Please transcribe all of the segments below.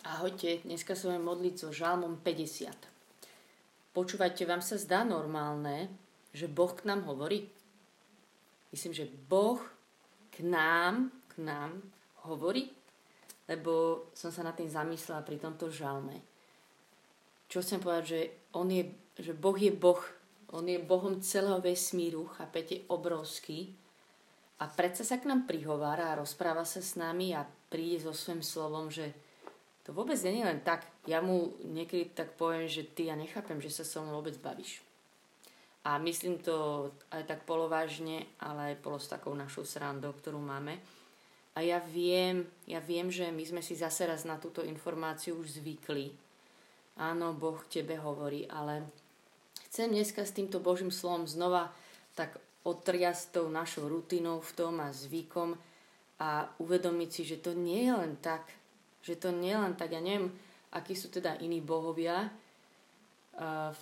Ahojte, dneska sa budeme modliť so žalmom 50. Počúvajte, vám sa zdá normálne, že Boh k nám hovorí? Myslím, že Boh k nám, k nám hovorí, lebo som sa nad tým zamyslela pri tomto žalme. Čo chcem povedať, že, on je, že Boh je Boh, on je Bohom celého vesmíru, chápete, obrovský. A predsa sa k nám prihovára a rozpráva sa s nami a príde so svojím slovom, že to vôbec je len tak. Ja mu niekedy tak poviem, že ty ja nechápem, že sa so mnou vôbec bavíš. A myslím to aj tak polovážne, ale aj polo s takou našou srandou, ktorú máme. A ja viem, ja viem, že my sme si zase raz na túto informáciu už zvykli. Áno, Boh tebe hovorí, ale chcem dneska s týmto Božím slovom znova tak otriasť tou našou rutinou v tom a zvykom a uvedomiť si, že to nie je len tak, že to nie len tak, ja neviem, akí sú teda iní bohovia, uh,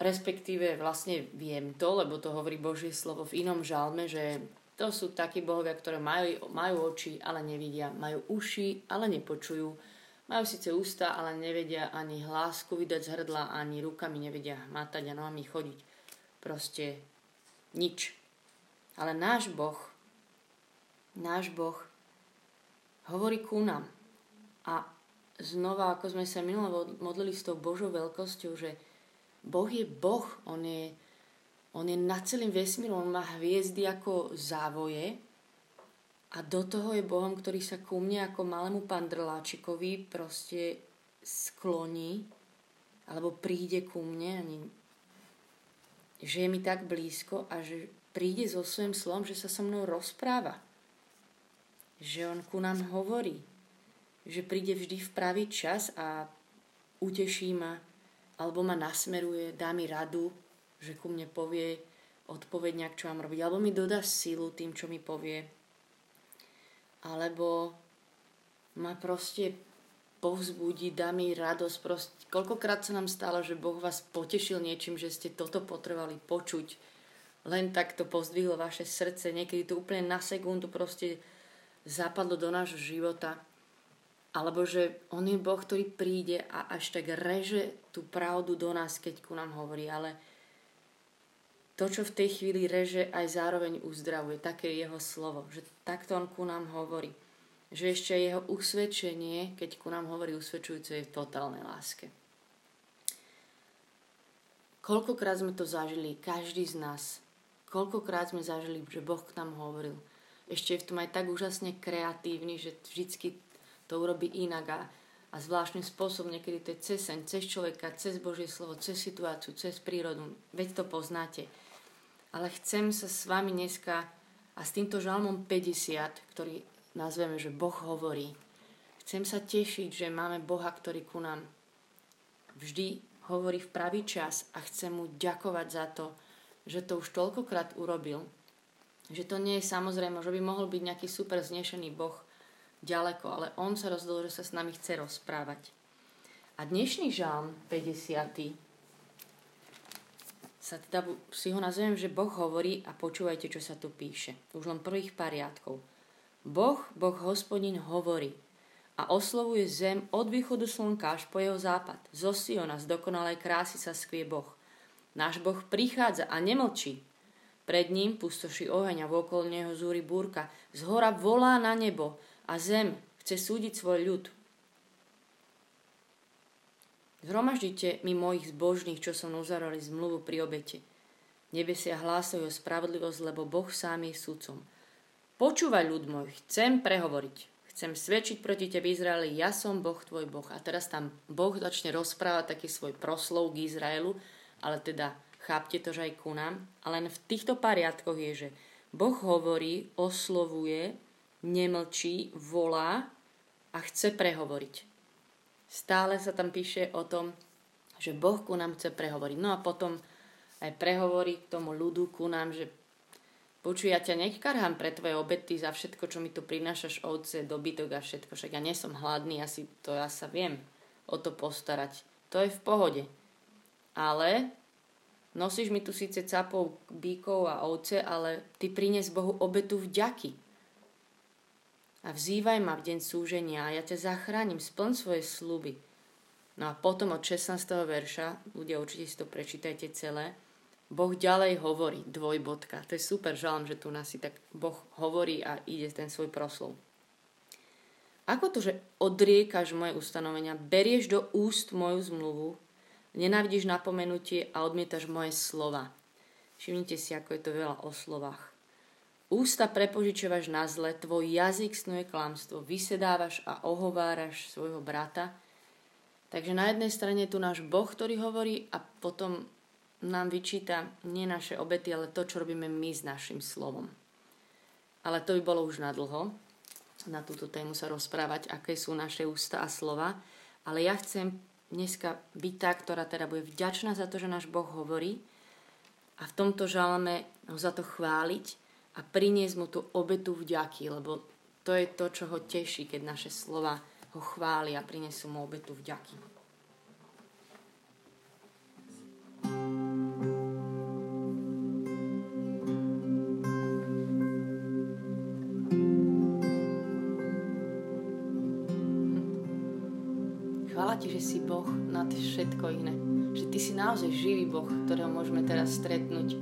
respektíve vlastne viem to, lebo to hovorí Božie slovo v inom žalme, že to sú takí bohovia, ktoré majú, majú oči, ale nevidia, majú uši, ale nepočujú, majú síce ústa, ale nevedia ani hlásku vydať z hrdla, ani rukami nevedia hmatať a nohami chodiť. Proste nič. Ale náš Boh, náš Boh hovorí ku nám. A znova, ako sme sa minulo modlili s tou Božou veľkosťou, že Boh je Boh, on je, on je nad celým vesmírom, on má hviezdy ako závoje a do toho je Bohom, ktorý sa ku mne ako malému pandrláčikovi proste skloní alebo príde ku mne, ani, že je mi tak blízko a že príde so svojím slovom, že sa so mnou rozpráva. Že on ku nám hovorí že príde vždy v pravý čas a uteší ma, alebo ma nasmeruje, dá mi radu, že ku mne povie odpoveď nejak, čo mám robiť, alebo mi dodá silu tým, čo mi povie. Alebo ma proste povzbudí, dá mi radosť. Proste, koľkokrát sa nám stalo, že Boh vás potešil niečím, že ste toto potrebovali počuť. Len tak to pozdvihlo vaše srdce. Niekedy to úplne na sekundu proste zapadlo do nášho života. Alebo že on je Boh, ktorý príde a až tak reže tú pravdu do nás, keď ku nám hovorí. Ale to, čo v tej chvíli reže, aj zároveň uzdravuje. Také je jeho slovo. Že takto on ku nám hovorí. Že ešte jeho usvedčenie, keď ku nám hovorí usvedčujúce, je v totálnej láske. Koľkokrát sme to zažili, každý z nás. Koľkokrát sme zažili, že Boh k nám hovoril. Ešte je v tom aj tak úžasne kreatívny, že vždycky to urobí inak a, a zvláštnym spôsobom, niekedy to je cez sen, cez človeka, cez Božie slovo, cez situáciu, cez prírodu. Veď to poznáte. Ale chcem sa s vami dneska a s týmto žalmom 50, ktorý nazveme, že Boh hovorí, chcem sa tešiť, že máme Boha, ktorý ku nám vždy hovorí v pravý čas a chcem mu ďakovať za to, že to už toľkokrát urobil, že to nie je samozrejme, že by mohol byť nejaký super znešený Boh, ďaleko, ale on sa rozhodol, že sa s nami chce rozprávať. A dnešný žalm 50. sa teda, si ho nazvem, že Boh hovorí a počúvajte, čo sa tu píše. Už len prvých pár riadkov. Boh, Boh hospodin hovorí a oslovuje zem od východu slnka až po jeho západ. Zo Siona z dokonalej krásy sa skvie Boh. Náš Boh prichádza a nemlčí. Pred ním pustoší oheň a vokol neho zúri búrka. Z hora volá na nebo a zem chce súdiť svoj ľud. Zhromaždite mi mojich zbožných, čo som uzarali zmluvu pri obete. Nebesia hlásajú o spravodlivosť, lebo Boh sám je sudcom. Počúvaj ľud môj, chcem prehovoriť. Chcem svedčiť proti tebe, Izraeli, ja som Boh tvoj Boh. A teraz tam Boh začne rozprávať taký svoj proslov k Izraelu, ale teda chápte to, že aj ku nám. A len v týchto pariadkoch je, že Boh hovorí, oslovuje nemlčí, volá a chce prehovoriť. Stále sa tam píše o tom, že Boh ku nám chce prehovoriť. No a potom aj prehovorí k tomu ľudu ku nám, že počuj, ja ťa nechkarhám pre tvoje obety za všetko, čo mi tu prinášaš, ovce, dobytok a všetko. Však ja nie som hladný, asi to ja sa viem o to postarať. To je v pohode. Ale nosíš mi tu síce capov, bíkov a ovce, ale ty prinies Bohu obetu vďaky a vzývaj ma v deň súženia a ja ťa zachránim, splň svoje sluby. No a potom od 16. verša, ľudia určite si to prečítajte celé, Boh ďalej hovorí, dvojbodka. To je super žalom, že tu nás si tak Boh hovorí a ide ten svoj proslov. Ako to, že odriekaš moje ustanovenia, berieš do úst moju zmluvu, nenávidíš napomenutie a odmietaš moje slova. Všimnite si, ako je to veľa o slovách. Ústa prepožičovaš na zle, tvoj jazyk snuje klamstvo, vysedávaš a ohováraš svojho brata. Takže na jednej strane je tu náš Boh, ktorý hovorí a potom nám vyčíta nie naše obety, ale to, čo robíme my s našim slovom. Ale to by bolo už na dlho, na túto tému sa rozprávať, aké sú naše ústa a slova. Ale ja chcem dneska byť tá, ktorá teda bude vďačná za to, že náš Boh hovorí a v tomto žalme ho za to chváliť a priniesť mu tú obetu vďaky, lebo to je to, čo ho teší, keď naše slova ho chváli a prinesú mu obetu vďaky. Ti, že si Boh nad všetko iné. Že ty si naozaj živý Boh, ktorého môžeme teraz stretnúť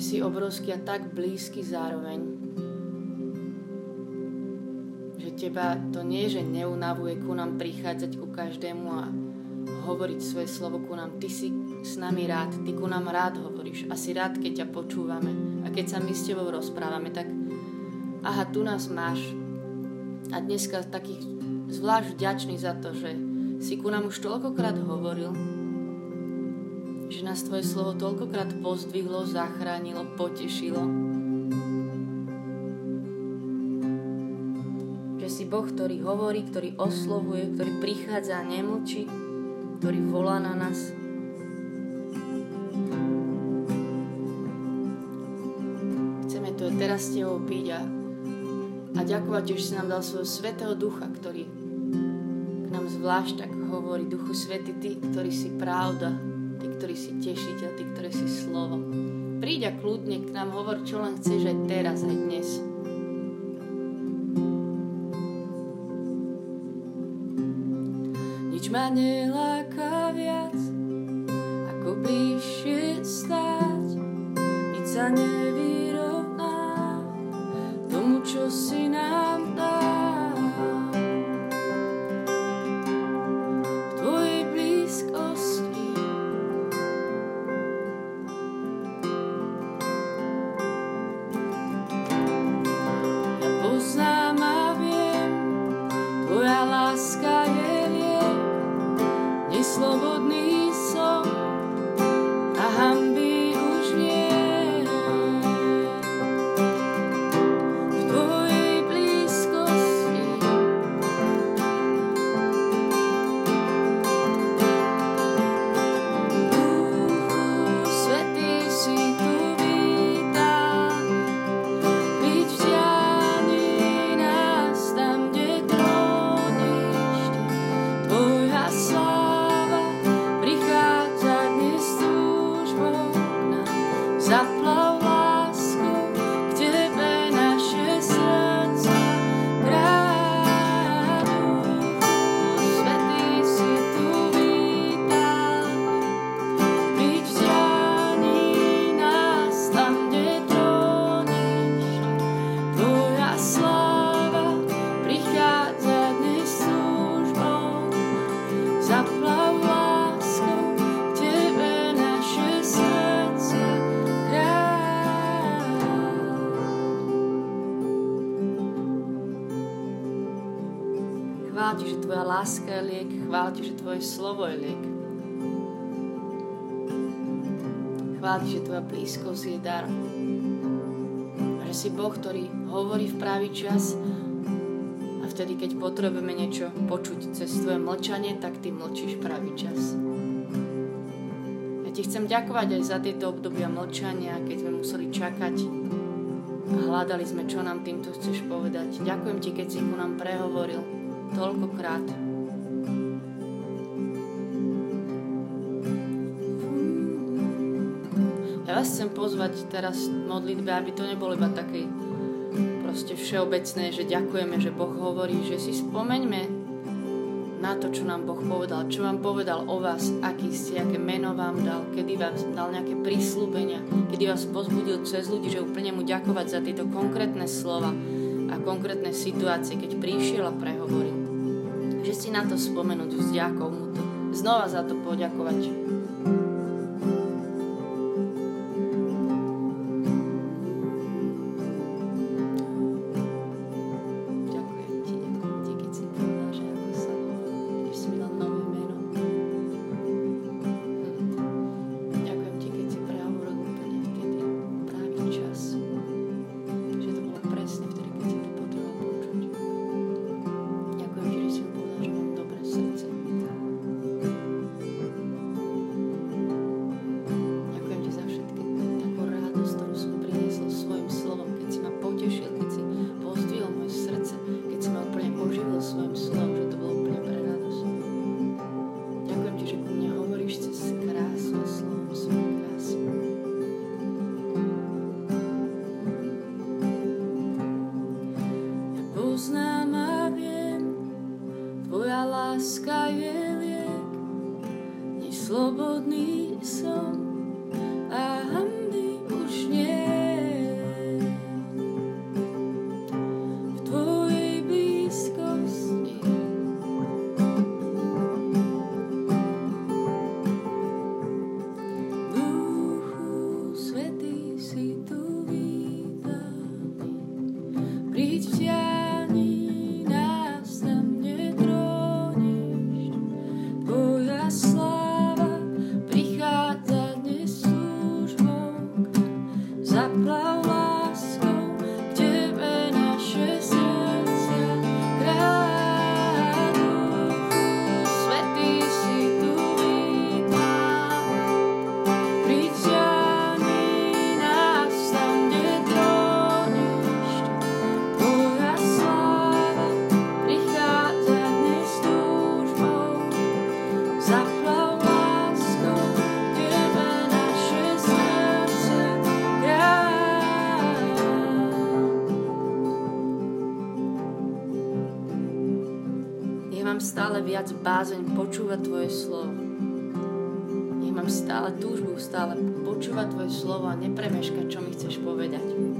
že si obrovský a tak blízky zároveň, že teba to nie, že neunavuje ku nám prichádzať ku každému a hovoriť svoje slovo ku nám. Ty si s nami rád, ty ku nám rád hovoríš a si rád, keď ťa počúvame. A keď sa my s tebou rozprávame, tak aha, tu nás máš. A dneska takých zvlášť vďačný za to, že si ku nám už toľkokrát hovoril, že nás Tvoje slovo toľkokrát pozdvihlo, zachránilo, potešilo. Že si Boh, ktorý hovorí, ktorý oslovuje, ktorý prichádza a nemlčí, ktorý volá na nás. Teraz s Tebou byť a, a ďakovať, že si nám dal svojho Svetého Ducha, ktorý k nám zvlášť tak hovorí, Duchu Svety, Ty, ktorý si pravda, ktorý si tešiteľ, ty, ktorý si slovo. Príď a kľudne k nám hovor, čo len chceš aj teraz, aj dnes. Nič ma neláka viac, ako bližšie stáť. Nič sa nevyrovná Chvála Tvoje slovo je liek. Chvála Ti, že Tvoja blízkosť je dar. A že si Boh, ktorý hovorí v pravý čas a vtedy, keď potrebujeme niečo počuť cez Tvoje mlčanie, tak Ty mlčíš pravý čas. Ja Ti chcem ďakovať aj za tieto obdobia mlčania, keď sme museli čakať a hľadali sme, čo nám týmto chceš povedať. Ďakujem Ti, keď si ku nám prehovoril toľkokrát. Vás chcem pozvať teraz modlitbe, aby to nebolo iba taký proste všeobecné, že ďakujeme, že Boh hovorí, že si spomeňme na to, čo nám Boh povedal, čo vám povedal o vás, aký ste, aké meno vám dal, kedy vám dal nejaké prísľubenia, kedy vás pozbudil cez ľudí, že úplne mu ďakovať za tieto konkrétne slova a konkrétne situácie, keď prišiel a prehovoril. Že si na to spomenúť vzďakou mu to, znova za to poďakovať. slow. Viac bázeň počúvať Tvoje slovo. Nech mám stále túžbu, stále počúvať Tvoje slovo a nepremeškať, čo mi chceš povedať.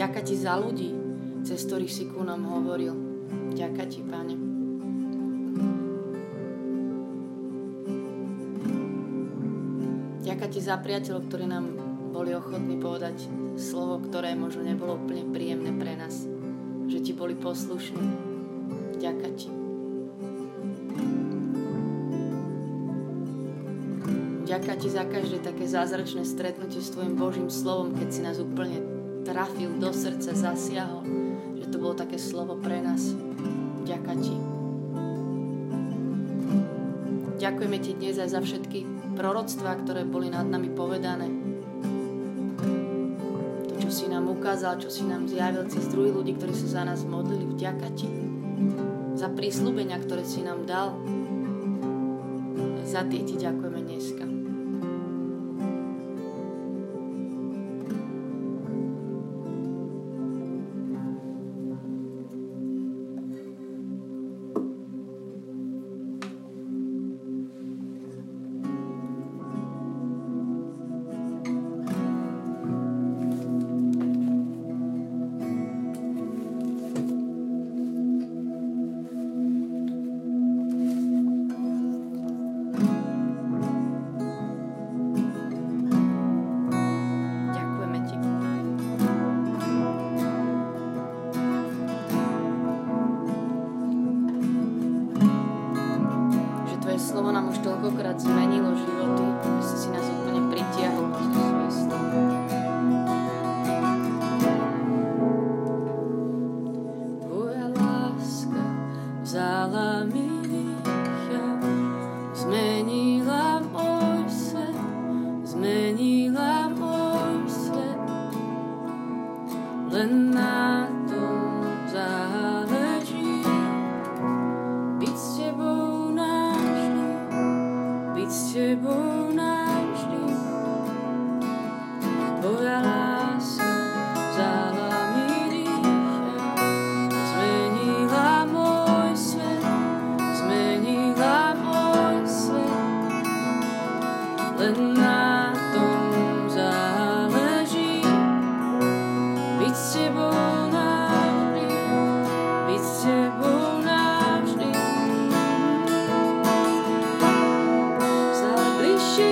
Ďaká ti za ľudí, cez ktorých si ku nám hovoril. Ďaká ti, Pane. Ďaká ti za priateľov, ktorí nám boli ochotní povedať slovo, ktoré možno nebolo úplne príjemné pre nás. Že ti boli poslušní. Ďaká ti. Ďaká ti za každé také zázračné stretnutie s tvojim Božím slovom, keď si nás úplne trafil do srdca, zasiahol, že to bolo také slovo pre nás. Ďaká ti. Ďakujeme ti dnes aj za všetky proroctvá, ktoré boli nad nami povedané. To, čo si nám ukázal, čo si nám zjavil cez druhých ľudí, ktorí sa za nás modlili. Vďaka ti. Za prísľubenia, ktoré si nám dal. Za tie ti ďakujeme dneska.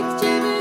gdzie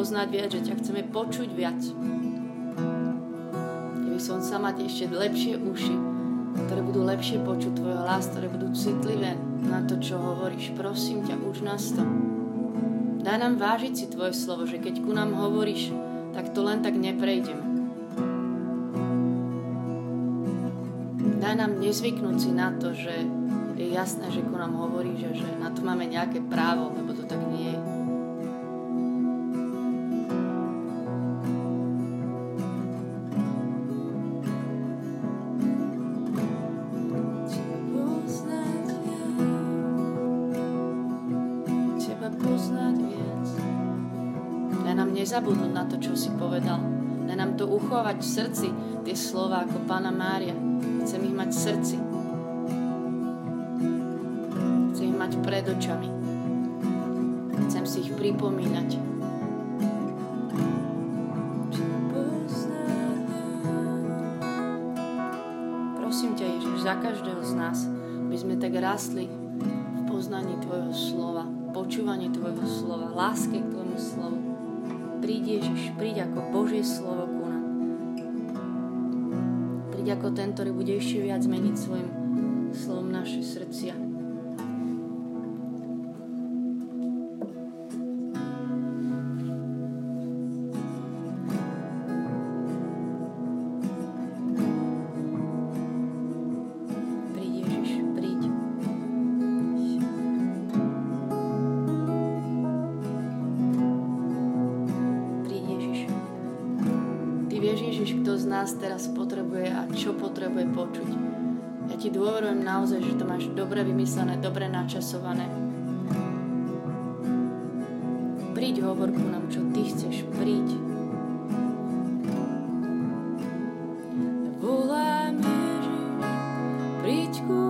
poznať viac, že ťa chceme počuť viac. Keby som sa mať ešte lepšie uši, ktoré budú lepšie počuť tvoj hlas, ktoré budú citlivé na to, čo hovoríš. Prosím ťa, už nás to. Daj nám vážiť si tvoje slovo, že keď ku nám hovoríš, tak to len tak neprejdeme. Daj nám nezvyknúť si na to, že je jasné, že ku nám hovoríš a že na to máme nejaké právo, lebo to tak nezabudnúť na to, čo si povedal. Daj nám to uchovať v srdci, tie slova ako Pána Mária. Chcem ich mať v srdci. Chcem ich mať pred očami. Chcem si ich pripomínať. Prosím ťa, Ježiš, za každého z nás, aby sme tak rastli v poznaní Tvojho slova, počúvaní Tvojho slova, láske k Tvojmu slovu príď Ježiš, príď ako Božie slovo ku nám. Príď ako ten, ktorý bude ešte viac meniť svojim slovom naše srdcia. Nás teraz potrebuje a čo potrebuje počuť. Ja ti dôverujem naozaj, že to máš dobre vymyslené, dobre načasované. Príď, hovor ku nám, čo ty chceš, príď. Volám Ježiš, príď ku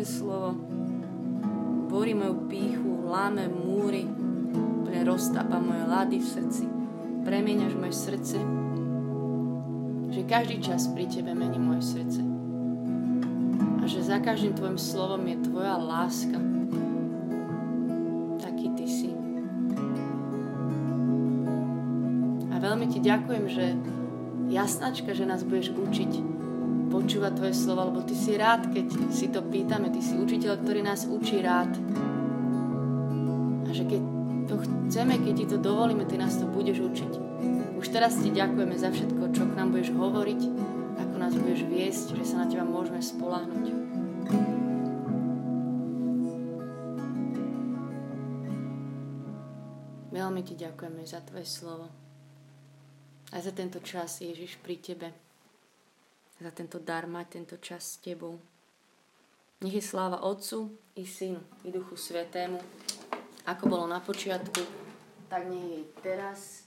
láskavé slovo borí moju píchu, láme múry, úplne roztápa moje lady v srdci, premieňaš moje srdce, že každý čas pri Tebe mení moje srdce. A že za každým Tvojim slovom je Tvoja láska. Veľmi Ti ďakujem, že jasnačka, že nás budeš učiť počúvať Tvoje slovo, lebo Ty si rád, keď si to pýtame. Ty si učiteľ, ktorý nás učí rád. A že keď to chceme, keď Ti to dovolíme, Ty nás to budeš učiť. Už teraz Ti ďakujeme za všetko, čo k nám budeš hovoriť, ako nás budeš viesť, že sa na Teba môžeme spolahnuť. Veľmi Ti ďakujeme za Tvoje slovo. A za tento čas, Ježiš, pri Tebe za tento dar mať tento čas s Tebou. Nech je sláva Otcu i Synu i Duchu Svetému, ako bolo na počiatku, tak nech je teraz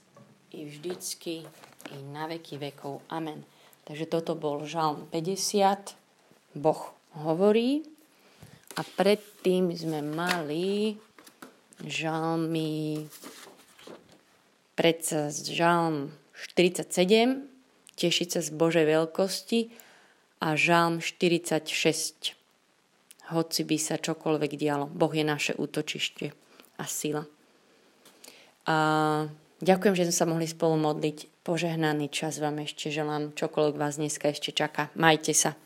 i vždycky i na veky vekov. Amen. Takže toto bol žalm 50. Boh hovorí. A predtým sme mali žalmy predsa žalm 47, tešiť sa z Božej veľkosti a žalm 46. Hoci by sa čokoľvek dialo, Boh je naše útočište a sila. A ďakujem, že sme sa mohli spolu modliť. Požehnaný čas vám ešte želám, čokoľvek vás dneska ešte čaká. Majte sa.